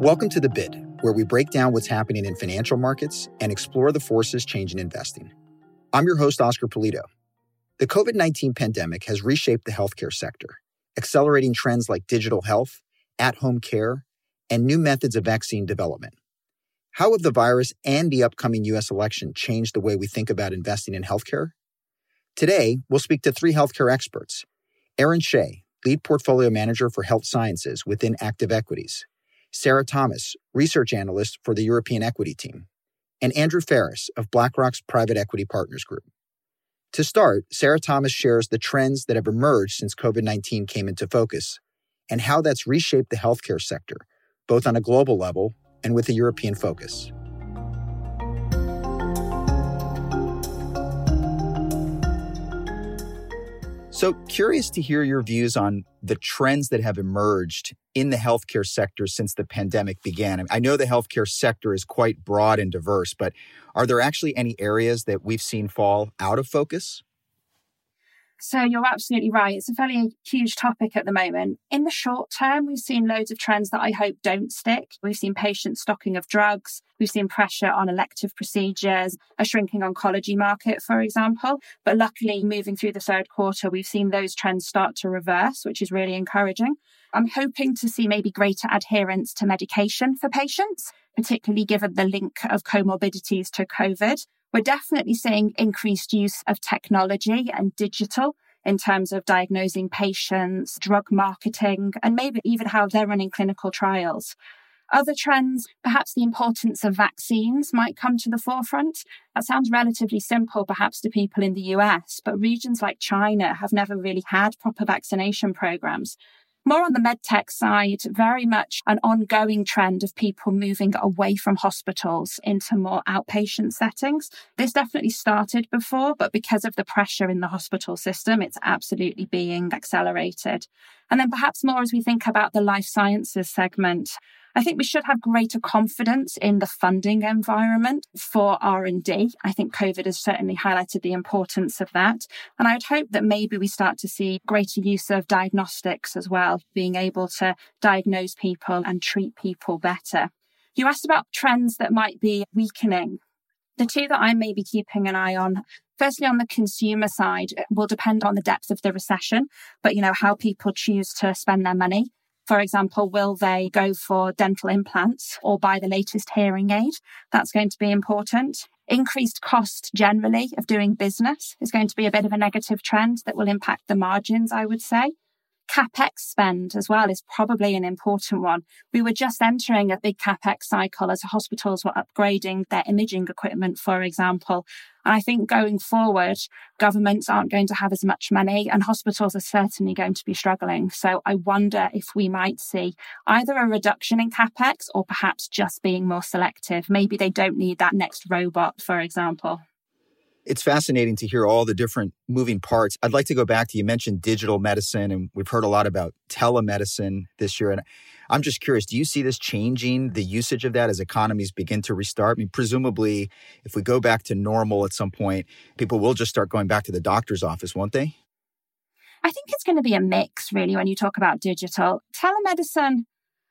Welcome to The Bid, where we break down what's happening in financial markets and explore the forces changing investing. I'm your host, Oscar Pulido. The COVID 19 pandemic has reshaped the healthcare sector, accelerating trends like digital health, at home care, and new methods of vaccine development. How have the virus and the upcoming U.S. election changed the way we think about investing in healthcare? Today, we'll speak to three healthcare experts Erin Xie, lead portfolio manager for health sciences within Active Equities, Sarah Thomas, research analyst for the European Equity Team, and Andrew Farris of BlackRock's Private Equity Partners Group. To start, Sarah Thomas shares the trends that have emerged since COVID 19 came into focus and how that's reshaped the healthcare sector, both on a global level and with a European focus. So, curious to hear your views on the trends that have emerged in the healthcare sector since the pandemic began. I know the healthcare sector is quite broad and diverse, but are there actually any areas that we've seen fall out of focus? So you're absolutely right. It's a fairly huge topic at the moment. In the short term, we've seen loads of trends that I hope don't stick. We've seen patient stocking of drugs. We've seen pressure on elective procedures, a shrinking oncology market, for example. But luckily, moving through the third quarter, we've seen those trends start to reverse, which is really encouraging. I'm hoping to see maybe greater adherence to medication for patients, particularly given the link of comorbidities to COVID. We're definitely seeing increased use of technology and digital in terms of diagnosing patients, drug marketing, and maybe even how they're running clinical trials. Other trends, perhaps the importance of vaccines might come to the forefront. That sounds relatively simple, perhaps, to people in the US, but regions like China have never really had proper vaccination programs. More on the medtech side, very much an ongoing trend of people moving away from hospitals into more outpatient settings. This definitely started before, but because of the pressure in the hospital system, it's absolutely being accelerated. And then perhaps more as we think about the life sciences segment. I think we should have greater confidence in the funding environment for R&D. I think COVID has certainly highlighted the importance of that. And I'd hope that maybe we start to see greater use of diagnostics as well, being able to diagnose people and treat people better. You asked about trends that might be weakening. The two that I may be keeping an eye on firstly on the consumer side will depend on the depth of the recession but you know how people choose to spend their money for example, will they go for dental implants or buy the latest hearing aid? That's going to be important. Increased cost generally of doing business is going to be a bit of a negative trend that will impact the margins, I would say. CapEx spend as well is probably an important one. We were just entering a big CapEx cycle as hospitals were upgrading their imaging equipment, for example. And I think going forward, governments aren't going to have as much money and hospitals are certainly going to be struggling. So I wonder if we might see either a reduction in CapEx or perhaps just being more selective. Maybe they don't need that next robot, for example. It's fascinating to hear all the different moving parts. I'd like to go back to you mentioned digital medicine, and we've heard a lot about telemedicine this year. And I'm just curious, do you see this changing the usage of that as economies begin to restart? I mean, presumably, if we go back to normal at some point, people will just start going back to the doctor's office, won't they? I think it's going to be a mix, really, when you talk about digital. Telemedicine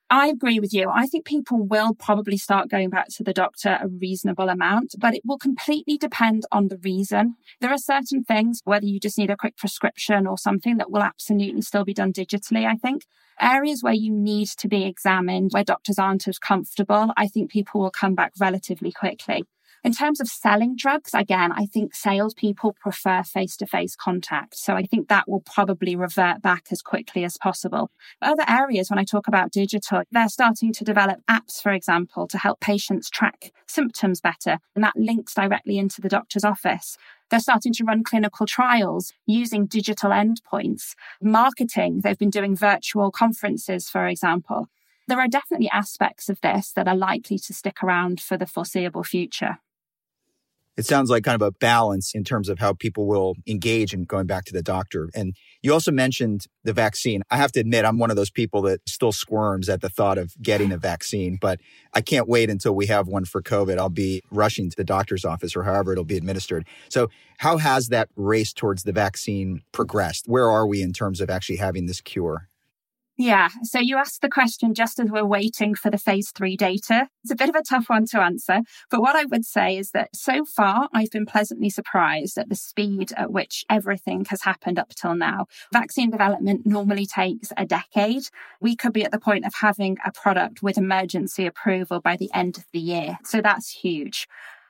I agree with you. I think people will probably start going back to the doctor a reasonable amount, but it will completely depend on the reason. There are certain things, whether you just need a quick prescription or something that will absolutely still be done digitally, I think. Areas where you need to be examined, where doctors aren't as comfortable, I think people will come back relatively quickly. In terms of selling drugs, again, I think salespeople prefer face to face contact. So I think that will probably revert back as quickly as possible. Other areas, when I talk about digital, they're starting to develop apps, for example, to help patients track symptoms better. And that links directly into the doctor's office. They're starting to run clinical trials using digital endpoints. Marketing, they've been doing virtual conferences, for example. There are definitely aspects of this that are likely to stick around for the foreseeable future it sounds like kind of a balance in terms of how people will engage in going back to the doctor. And you also mentioned the vaccine. I have to admit, I'm one of those people that still squirms at the thought of getting a vaccine, but I can't wait until we have one for COVID. I'll be rushing to the doctor's office or however it'll be administered. So, how has that race towards the vaccine progressed? Where are we in terms of actually having this cure? Yeah. So you asked the question just as we're waiting for the phase three data. It's a bit of a tough one to answer. But what I would say is that so far, I've been pleasantly surprised at the speed at which everything has happened up till now. Vaccine development normally takes a decade. We could be at the point of having a product with emergency approval by the end of the year. So that's huge.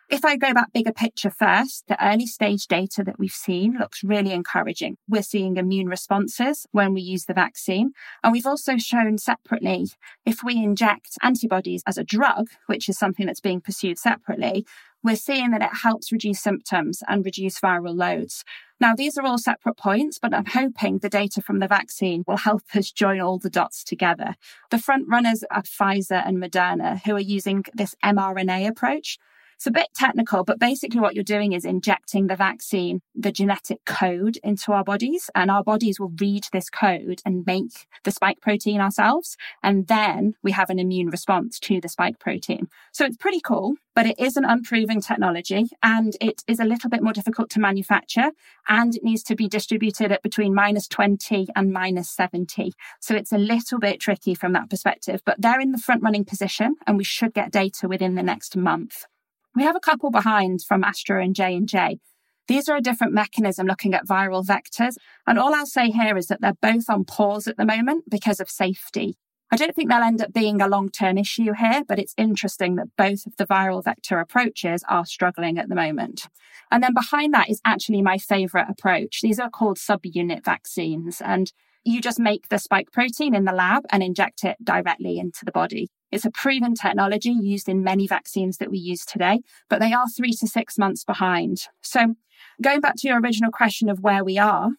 If I go back bigger picture first, the early stage data that we've seen looks really encouraging. We're seeing immune responses when we use the vaccine. And we've also shown separately, if we inject antibodies as a drug, which is something that's being pursued separately, we're seeing that it helps reduce symptoms and reduce viral loads. Now, these are all separate points, but I'm hoping the data from the vaccine will help us join all the dots together. The front runners are Pfizer and Moderna, who are using this mRNA approach. It's a bit technical, but basically what you're doing is injecting the vaccine, the genetic code into our bodies, and our bodies will read this code and make the spike protein ourselves. And then we have an immune response to the spike protein. So it's pretty cool, but it is an unproven technology and it is a little bit more difficult to manufacture and it needs to be distributed at between minus 20 and minus 70. So it's a little bit tricky from that perspective, but they're in the front running position and we should get data within the next month. We have a couple behind from Astra and J&J. These are a different mechanism looking at viral vectors. And all I'll say here is that they're both on pause at the moment because of safety. I don't think they'll end up being a long term issue here, but it's interesting that both of the viral vector approaches are struggling at the moment. And then behind that is actually my favorite approach. These are called subunit vaccines. And you just make the spike protein in the lab and inject it directly into the body. It's a proven technology used in many vaccines that we use today, but they are three to six months behind. So, going back to your original question of where we are,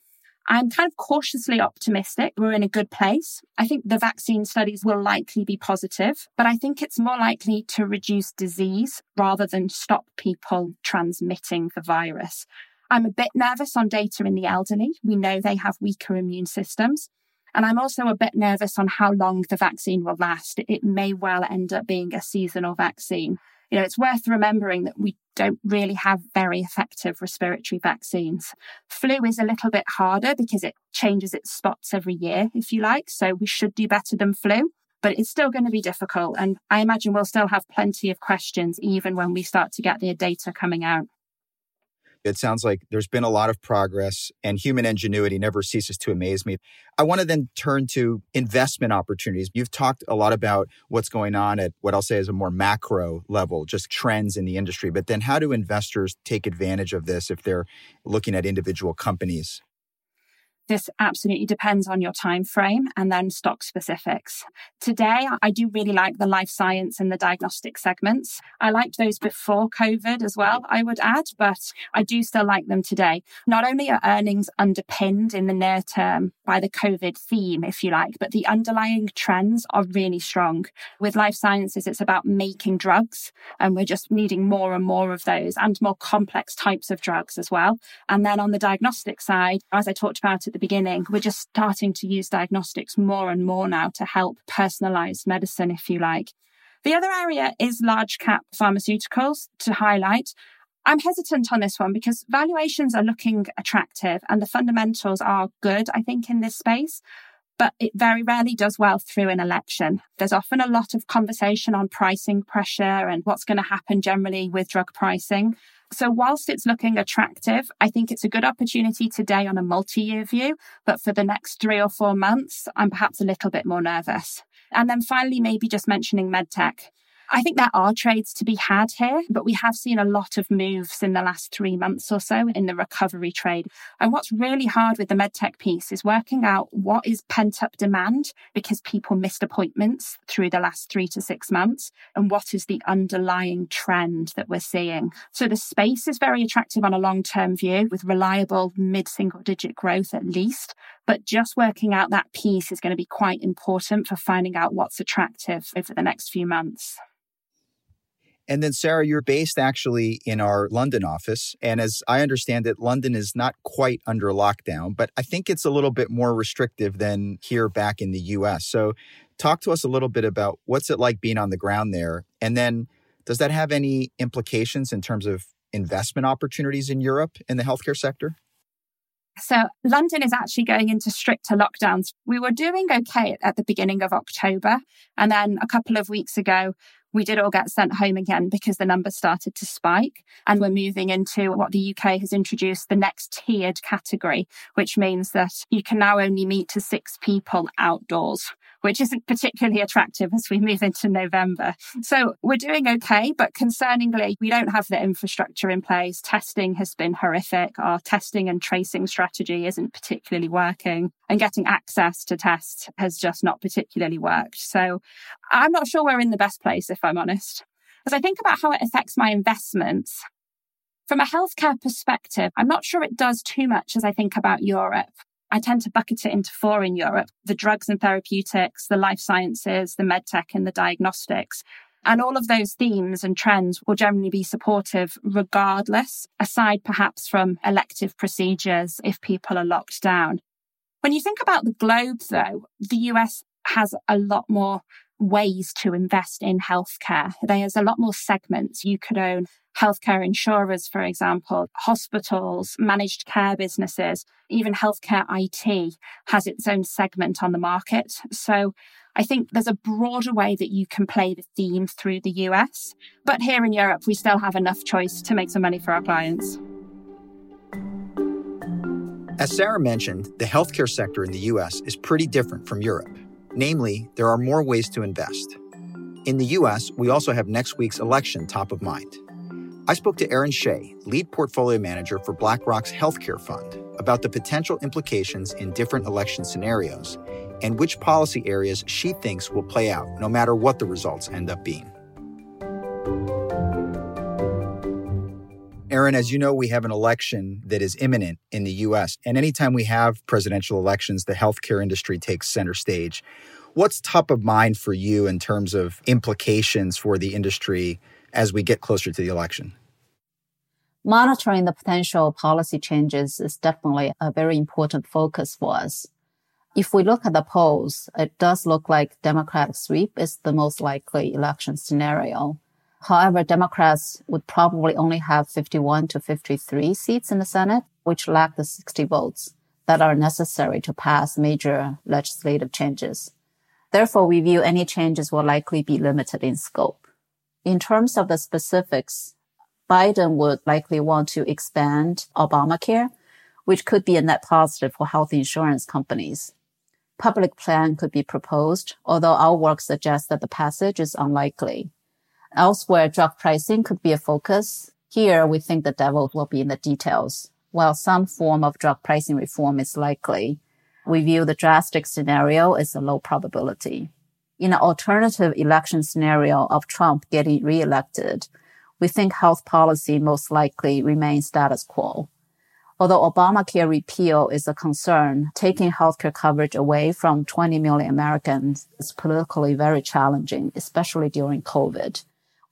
I'm kind of cautiously optimistic. We're in a good place. I think the vaccine studies will likely be positive, but I think it's more likely to reduce disease rather than stop people transmitting the virus. I'm a bit nervous on data in the elderly. We know they have weaker immune systems. And I'm also a bit nervous on how long the vaccine will last. It may well end up being a seasonal vaccine. You know, it's worth remembering that we don't really have very effective respiratory vaccines. Flu is a little bit harder because it changes its spots every year, if you like. So we should do better than flu, but it's still going to be difficult. And I imagine we'll still have plenty of questions even when we start to get the data coming out. It sounds like there's been a lot of progress and human ingenuity never ceases to amaze me. I want to then turn to investment opportunities. You've talked a lot about what's going on at what I'll say is a more macro level, just trends in the industry. But then how do investors take advantage of this if they're looking at individual companies? This absolutely depends on your time frame and then stock specifics. Today, I do really like the life science and the diagnostic segments. I liked those before COVID as well, I would add, but I do still like them today. Not only are earnings underpinned in the near term by the COVID theme, if you like, but the underlying trends are really strong. With life sciences, it's about making drugs, and we're just needing more and more of those and more complex types of drugs as well. And then on the diagnostic side, as I talked about at the beginning, we're just starting to use diagnostics more and more now to help personalized medicine, if you like. The other area is large cap pharmaceuticals to highlight. I'm hesitant on this one because valuations are looking attractive and the fundamentals are good, I think, in this space. But it very rarely does well through an election. There's often a lot of conversation on pricing pressure and what's going to happen generally with drug pricing. So whilst it's looking attractive, I think it's a good opportunity today on a multi-year view, but for the next three or four months, I'm perhaps a little bit more nervous. And then finally, maybe just mentioning medtech. I think there are trades to be had here, but we have seen a lot of moves in the last three months or so in the recovery trade. And what's really hard with the medtech piece is working out what is pent up demand because people missed appointments through the last three to six months and what is the underlying trend that we're seeing. So the space is very attractive on a long term view with reliable mid single digit growth at least. But just working out that piece is going to be quite important for finding out what's attractive over the next few months. And then, Sarah, you're based actually in our London office. And as I understand it, London is not quite under lockdown, but I think it's a little bit more restrictive than here back in the US. So, talk to us a little bit about what's it like being on the ground there. And then, does that have any implications in terms of investment opportunities in Europe in the healthcare sector? So London is actually going into stricter lockdowns. We were doing okay at the beginning of October. And then a couple of weeks ago, we did all get sent home again because the numbers started to spike. And we're moving into what the UK has introduced the next tiered category, which means that you can now only meet to six people outdoors which isn't particularly attractive as we move into November. So we're doing okay, but concerningly, we don't have the infrastructure in place. Testing has been horrific. Our testing and tracing strategy isn't particularly working, and getting access to tests has just not particularly worked. So I'm not sure we're in the best place, if I'm honest. As I think about how it affects my investments, from a healthcare perspective, I'm not sure it does too much as I think about Europe. I tend to bucket it into four in Europe the drugs and therapeutics, the life sciences, the medtech, and the diagnostics. And all of those themes and trends will generally be supportive regardless, aside perhaps from elective procedures if people are locked down. When you think about the globe, though, the US has a lot more ways to invest in healthcare. There's a lot more segments. You could own healthcare insurers, for example, hospitals, managed care businesses, even healthcare IT has its own segment on the market. So I think there's a broader way that you can play the theme through the US. But here in Europe, we still have enough choice to make some money for our clients. As Sarah mentioned, the healthcare sector in the US is pretty different from Europe. Namely, there are more ways to invest. In the US, we also have next week's election top of mind. I spoke to Erin Xie, lead portfolio manager for BlackRock's healthcare fund, about the potential implications in different election scenarios and which policy areas she thinks will play out no matter what the results end up being. Erin, as you know, we have an election that is imminent in the US. And anytime we have presidential elections, the healthcare industry takes center stage. What's top of mind for you in terms of implications for the industry as we get closer to the election? monitoring the potential policy changes is definitely a very important focus for us. If we look at the polls, it does look like Democratic sweep is the most likely election scenario. However, Democrats would probably only have 51 to 53 seats in the Senate, which lack the 60 votes that are necessary to pass major legislative changes. Therefore, we view any changes will likely be limited in scope. In terms of the specifics, Biden would likely want to expand Obamacare, which could be a net positive for health insurance companies. Public plan could be proposed, although our work suggests that the passage is unlikely. Elsewhere, drug pricing could be a focus. Here, we think the devil will be in the details. While some form of drug pricing reform is likely, we view the drastic scenario as a low probability. In an alternative election scenario of Trump getting reelected, we think health policy most likely remains status quo. Although Obamacare repeal is a concern, taking healthcare coverage away from 20 million Americans is politically very challenging, especially during COVID.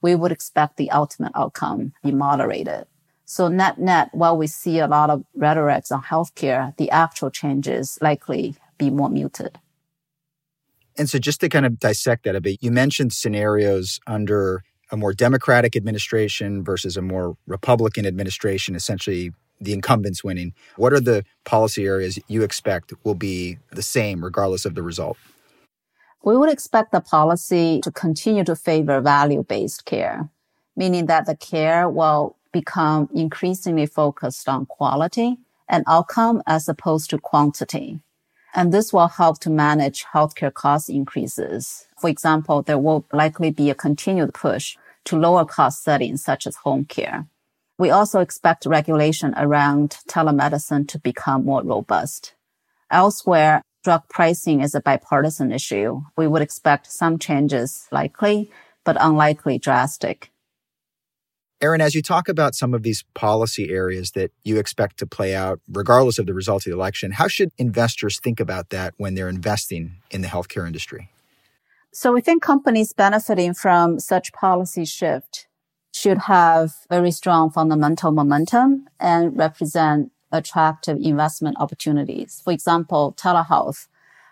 We would expect the ultimate outcome to be moderated. So net net, while we see a lot of rhetorics on healthcare, the actual changes likely be more muted. And so just to kind of dissect that a bit, you mentioned scenarios under a more Democratic administration versus a more Republican administration, essentially the incumbents winning, what are the policy areas you expect will be the same regardless of the result? We would expect the policy to continue to favor value based care, meaning that the care will become increasingly focused on quality and outcome as opposed to quantity. And this will help to manage healthcare cost increases. For example, there will likely be a continued push to lower cost settings such as home care. We also expect regulation around telemedicine to become more robust. Elsewhere, drug pricing is a bipartisan issue. We would expect some changes likely, but unlikely drastic. Erin, as you talk about some of these policy areas that you expect to play out, regardless of the result of the election, how should investors think about that when they're investing in the healthcare industry? So we think companies benefiting from such policy shift should have very strong fundamental momentum and represent attractive investment opportunities. For example, telehealth.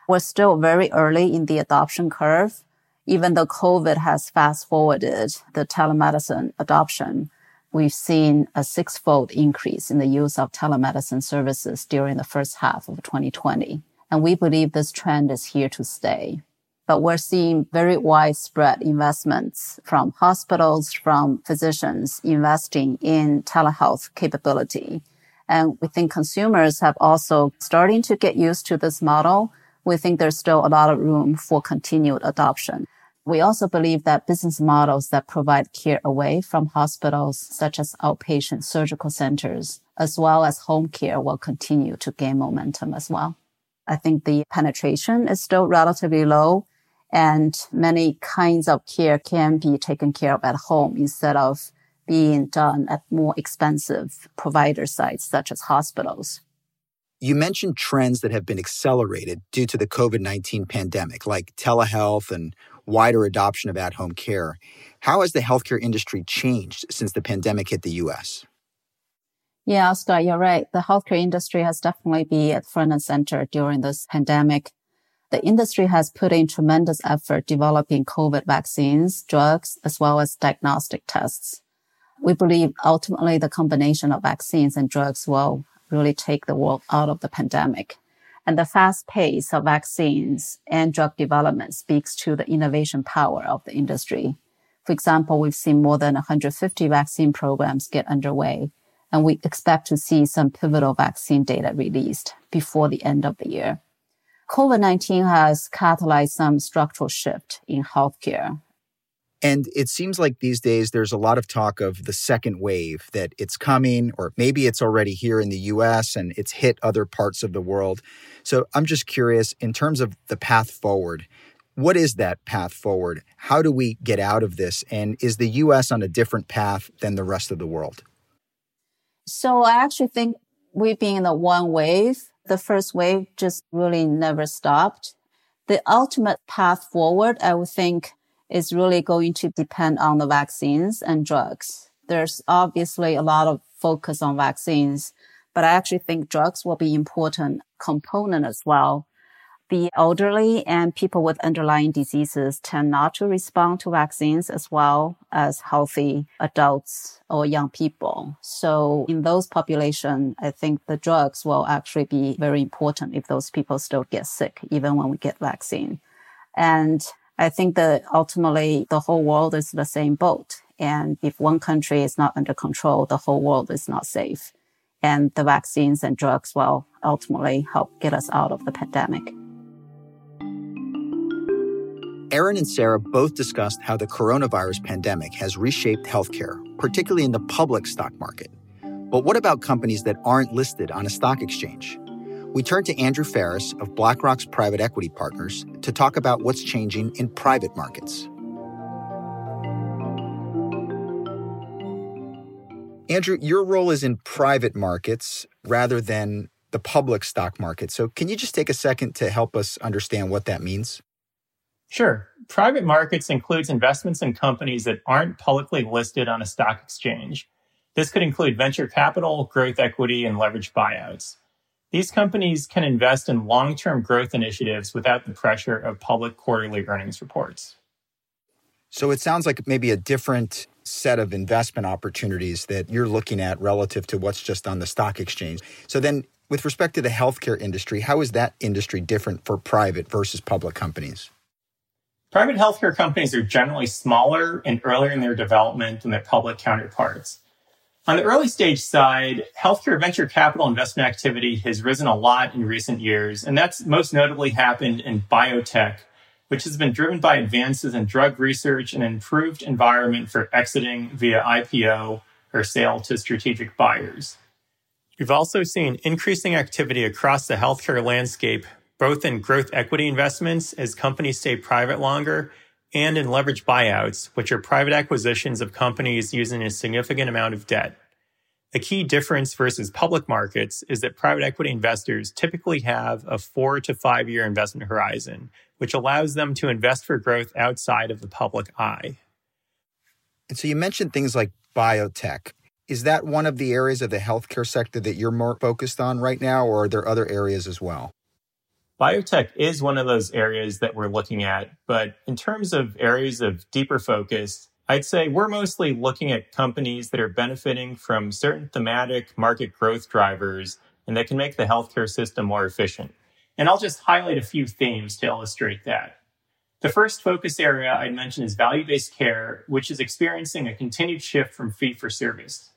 We're still very early in the adoption curve even though COVID has fast forwarded the telemedicine adoption, we've seen a six-fold increase in the use of telemedicine services during the first half of 2020. And we believe this trend is here to stay. But we're seeing very widespread investments from hospitals, from physicians investing in telehealth capability. And we think consumers have also starting to get used to this model. We think there's still a lot of room for continued adoption. We also believe that business models that provide care away from hospitals, such as outpatient surgical centers, as well as home care will continue to gain momentum as well. I think the penetration is still relatively low and many kinds of care can be taken care of at home instead of being done at more expensive provider sites such as hospitals. You mentioned trends that have been accelerated due to the COVID 19 pandemic, like telehealth and wider adoption of at home care. How has the healthcare industry changed since the pandemic hit the US? Yeah, Oscar, you're right. The healthcare industry has definitely been at front and center during this pandemic. The industry has put in tremendous effort developing COVID vaccines, drugs, as well as diagnostic tests. We believe ultimately the combination of vaccines and drugs will really take the world out of the pandemic. And the fast pace of vaccines and drug development speaks to the innovation power of the industry. For example, we've seen more than 150 vaccine programs get underway, and we expect to see some pivotal vaccine data released before the end of the year. COVID-19 has catalyzed some structural shift in healthcare. And it seems like these days there's a lot of talk of the second wave, that it's coming, or maybe it's already here in the US and it's hit other parts of the world. So I'm just curious, in terms of the path forward, what is that path forward? How do we get out of this? And is the US on a different path than the rest of the world? So I actually think we've been in the one wave. The first wave just really never stopped. The ultimate path forward, I would think, is really going to depend on the vaccines and drugs. There's obviously a lot of focus on vaccines, but I actually think drugs will be important component as well. The elderly and people with underlying diseases tend not to respond to vaccines as well as healthy adults or young people. So in those population, I think the drugs will actually be very important if those people still get sick, even when we get vaccine. And I think that ultimately the whole world is the same boat. And if one country is not under control, the whole world is not safe. And the vaccines and drugs will ultimately help get us out of the pandemic. Erin and Sarah both discussed how the coronavirus pandemic has reshaped healthcare, particularly in the public stock market. But what about companies that aren't listed on a stock exchange? we turn to Andrew Farris of BlackRock's private equity partners to talk about what's changing in private markets. Andrew, your role is in private markets rather than the public stock market. So, can you just take a second to help us understand what that means? Sure. Private markets includes investments in companies that aren't publicly listed on a stock exchange. This could include venture capital, growth equity, and leveraged buyouts. These companies can invest in long term growth initiatives without the pressure of public quarterly earnings reports. So it sounds like maybe a different set of investment opportunities that you're looking at relative to what's just on the stock exchange. So then, with respect to the healthcare industry, how is that industry different for private versus public companies? Private healthcare companies are generally smaller and earlier in their development than their public counterparts. On the early stage side, healthcare venture capital investment activity has risen a lot in recent years, and that's most notably happened in biotech, which has been driven by advances in drug research and improved environment for exiting via IPO or sale to strategic buyers. We've also seen increasing activity across the healthcare landscape, both in growth equity investments as companies stay private longer and in leverage buyouts, which are private acquisitions of companies using a significant amount of debt. A key difference versus public markets is that private equity investors typically have a four to five year investment horizon, which allows them to invest for growth outside of the public eye. And so you mentioned things like biotech. Is that one of the areas of the healthcare sector that you're more focused on right now, or are there other areas as well? Biotech is one of those areas that we're looking at, but in terms of areas of deeper focus, I'd say we're mostly looking at companies that are benefiting from certain thematic market growth drivers and that can make the healthcare system more efficient. And I'll just highlight a few themes to illustrate that. The first focus area I'd mention is value based care, which is experiencing a continued shift from fee for service.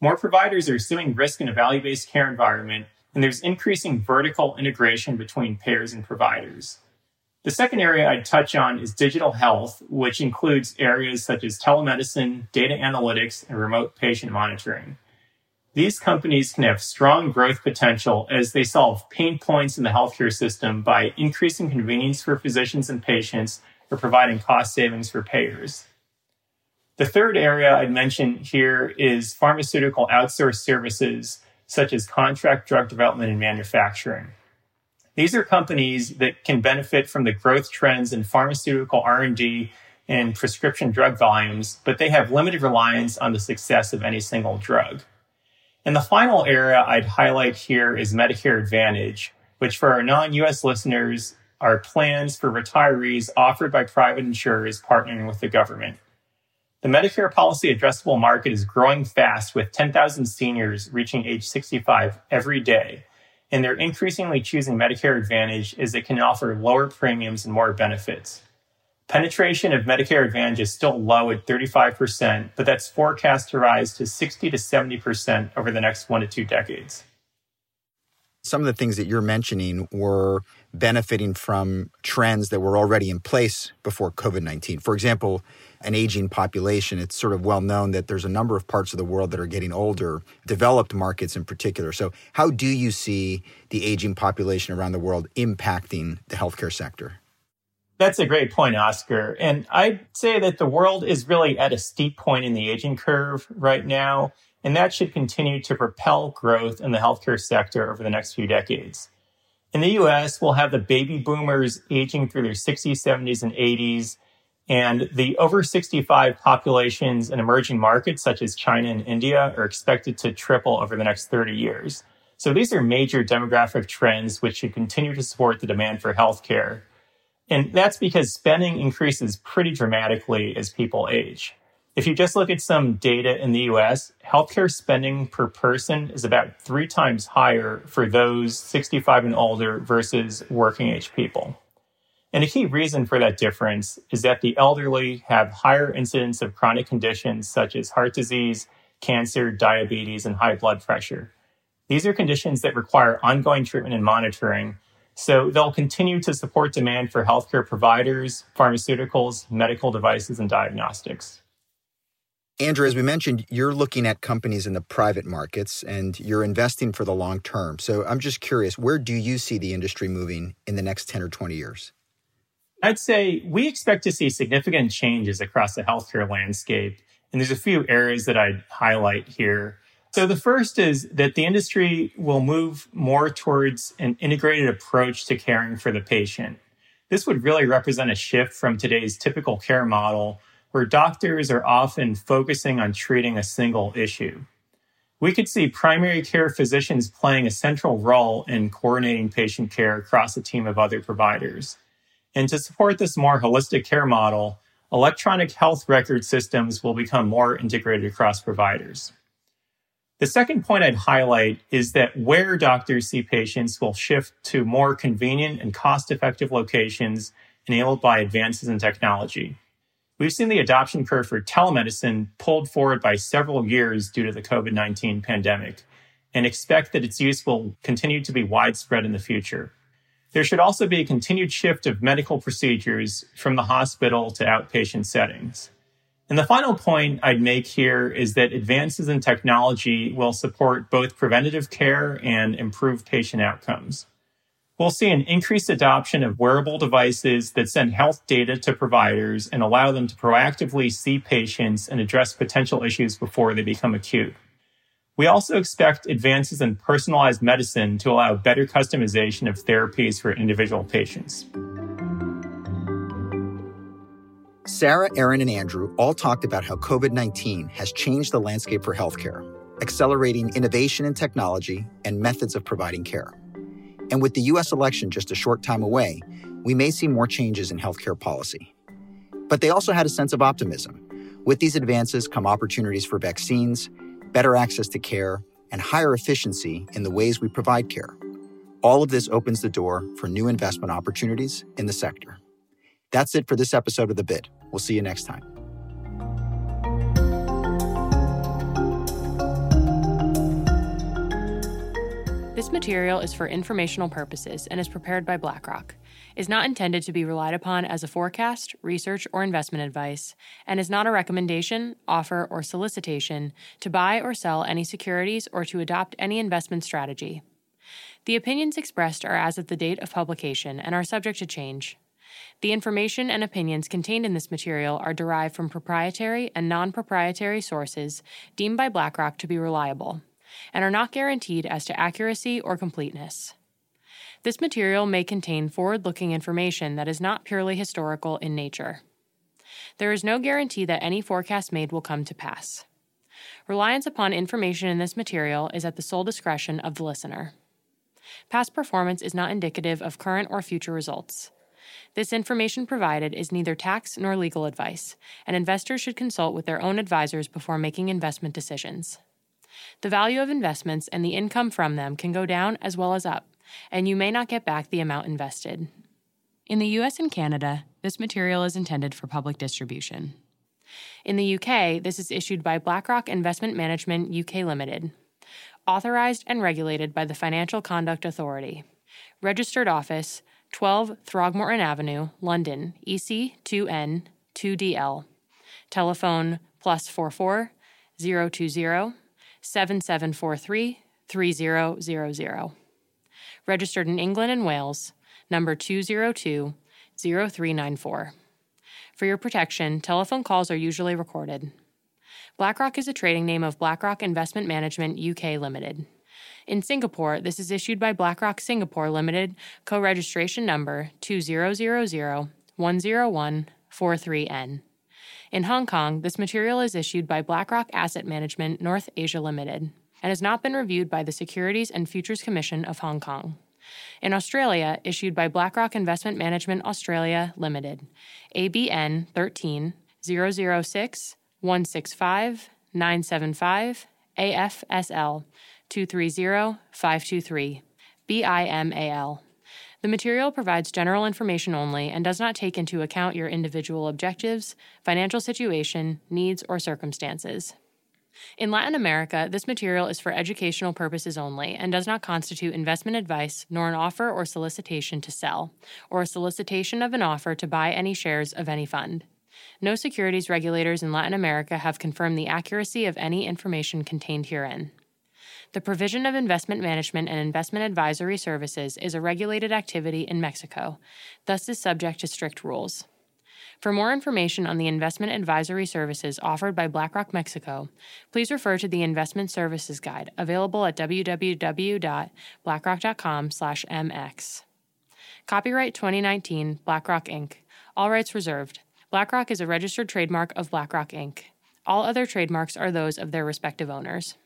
More providers are assuming risk in a value based care environment, and there's increasing vertical integration between payers and providers. The second area I'd touch on is digital health, which includes areas such as telemedicine, data analytics, and remote patient monitoring. These companies can have strong growth potential as they solve pain points in the healthcare system by increasing convenience for physicians and patients or providing cost savings for payers. The third area I'd mention here is pharmaceutical outsourced services such as contract drug development and manufacturing. These are companies that can benefit from the growth trends in pharmaceutical R&D and prescription drug volumes, but they have limited reliance on the success of any single drug. And the final area I'd highlight here is Medicare Advantage, which for our non-US listeners are plans for retirees offered by private insurers partnering with the government. The Medicare policy addressable market is growing fast with 10,000 seniors reaching age 65 every day and they're increasingly choosing Medicare Advantage as it can offer lower premiums and more benefits. Penetration of Medicare Advantage is still low at 35%, but that's forecast to rise to 60 to 70% over the next one to two decades. Some of the things that you're mentioning were benefiting from trends that were already in place before COVID 19. For example, an aging population. It's sort of well known that there's a number of parts of the world that are getting older, developed markets in particular. So, how do you see the aging population around the world impacting the healthcare sector? That's a great point, Oscar. And I'd say that the world is really at a steep point in the aging curve right now, and that should continue to propel growth in the healthcare sector over the next few decades. In the US, we'll have the baby boomers aging through their 60s, 70s, and 80s and the over 65 populations in emerging markets such as China and India are expected to triple over the next 30 years. So these are major demographic trends which should continue to support the demand for healthcare. And that's because spending increases pretty dramatically as people age. If you just look at some data in the US, healthcare spending per person is about three times higher for those 65 and older versus working age people. And a key reason for that difference is that the elderly have higher incidence of chronic conditions such as heart disease, cancer, diabetes, and high blood pressure. These are conditions that require ongoing treatment and monitoring, so they'll continue to support demand for healthcare providers, pharmaceuticals, medical devices, and diagnostics. Andrew, as we mentioned, you're looking at companies in the private markets and you're investing for the long term. So I'm just curious, where do you see the industry moving in the next 10 or 20 years? I'd say we expect to see significant changes across the healthcare landscape. And there's a few areas that I'd highlight here. So the first is that the industry will move more towards an integrated approach to caring for the patient. This would really represent a shift from today's typical care model where doctors are often focusing on treating a single issue. We could see primary care physicians playing a central role in coordinating patient care across a team of other providers. And to support this more holistic care model, electronic health record systems will become more integrated across providers. The second point I'd highlight is that where doctors see patients will shift to more convenient and cost effective locations enabled by advances in technology. We've seen the adoption curve for telemedicine pulled forward by several years due to the COVID 19 pandemic and expect that its use will continue to be widespread in the future. There should also be a continued shift of medical procedures from the hospital to outpatient settings. And the final point I'd make here is that advances in technology will support both preventative care and improve patient outcomes. We'll see an increased adoption of wearable devices that send health data to providers and allow them to proactively see patients and address potential issues before they become acute. We also expect advances in personalized medicine to allow better customization of therapies for individual patients. Sarah, Erin, and Andrew all talked about how COVID 19 has changed the landscape for healthcare, accelerating innovation in technology and methods of providing care. And with the US election just a short time away, we may see more changes in healthcare policy. But they also had a sense of optimism With these advances come opportunities for vaccines, better access to care, and higher efficiency in the ways we provide care. All of this opens the door for new investment opportunities in the sector. That's it for this episode of The Bid. We'll see you next time. This material is for informational purposes and is prepared by BlackRock, is not intended to be relied upon as a forecast, research, or investment advice, and is not a recommendation, offer, or solicitation to buy or sell any securities or to adopt any investment strategy. The opinions expressed are as of the date of publication and are subject to change. The information and opinions contained in this material are derived from proprietary and non proprietary sources deemed by BlackRock to be reliable and are not guaranteed as to accuracy or completeness. This material may contain forward looking information that is not purely historical in nature. There is no guarantee that any forecast made will come to pass. Reliance upon information in this material is at the sole discretion of the listener. Past performance is not indicative of current or future results. This information provided is neither tax nor legal advice, and investors should consult with their own advisors before making investment decisions. The value of investments and the income from them can go down as well as up, and you may not get back the amount invested. In the US and Canada, this material is intended for public distribution. In the UK, this is issued by BlackRock Investment Management UK Limited, authorized and regulated by the Financial Conduct Authority. Registered office 12 Throgmorton Avenue, London, EC 2N 2DL. Telephone plus 44 020 7743 3000. Registered in England and Wales, number 202 0394. For your protection, telephone calls are usually recorded. BlackRock is a trading name of BlackRock Investment Management UK Limited. In Singapore, this is issued by BlackRock Singapore Limited, co registration number 2000 101 43N. In Hong Kong, this material is issued by BlackRock Asset Management North Asia Limited and has not been reviewed by the Securities and Futures Commission of Hong Kong. In Australia, issued by BlackRock Investment Management Australia Limited, ABN 13 006 165 975 AFSL 230 523 BIMAL. The material provides general information only and does not take into account your individual objectives, financial situation, needs, or circumstances. In Latin America, this material is for educational purposes only and does not constitute investment advice nor an offer or solicitation to sell, or a solicitation of an offer to buy any shares of any fund. No securities regulators in Latin America have confirmed the accuracy of any information contained herein. The provision of investment management and investment advisory services is a regulated activity in Mexico, thus is subject to strict rules. For more information on the investment advisory services offered by BlackRock Mexico, please refer to the Investment Services Guide available at www.blackrock.com/mx. Copyright 2019 BlackRock Inc. All rights reserved. BlackRock is a registered trademark of BlackRock Inc. All other trademarks are those of their respective owners.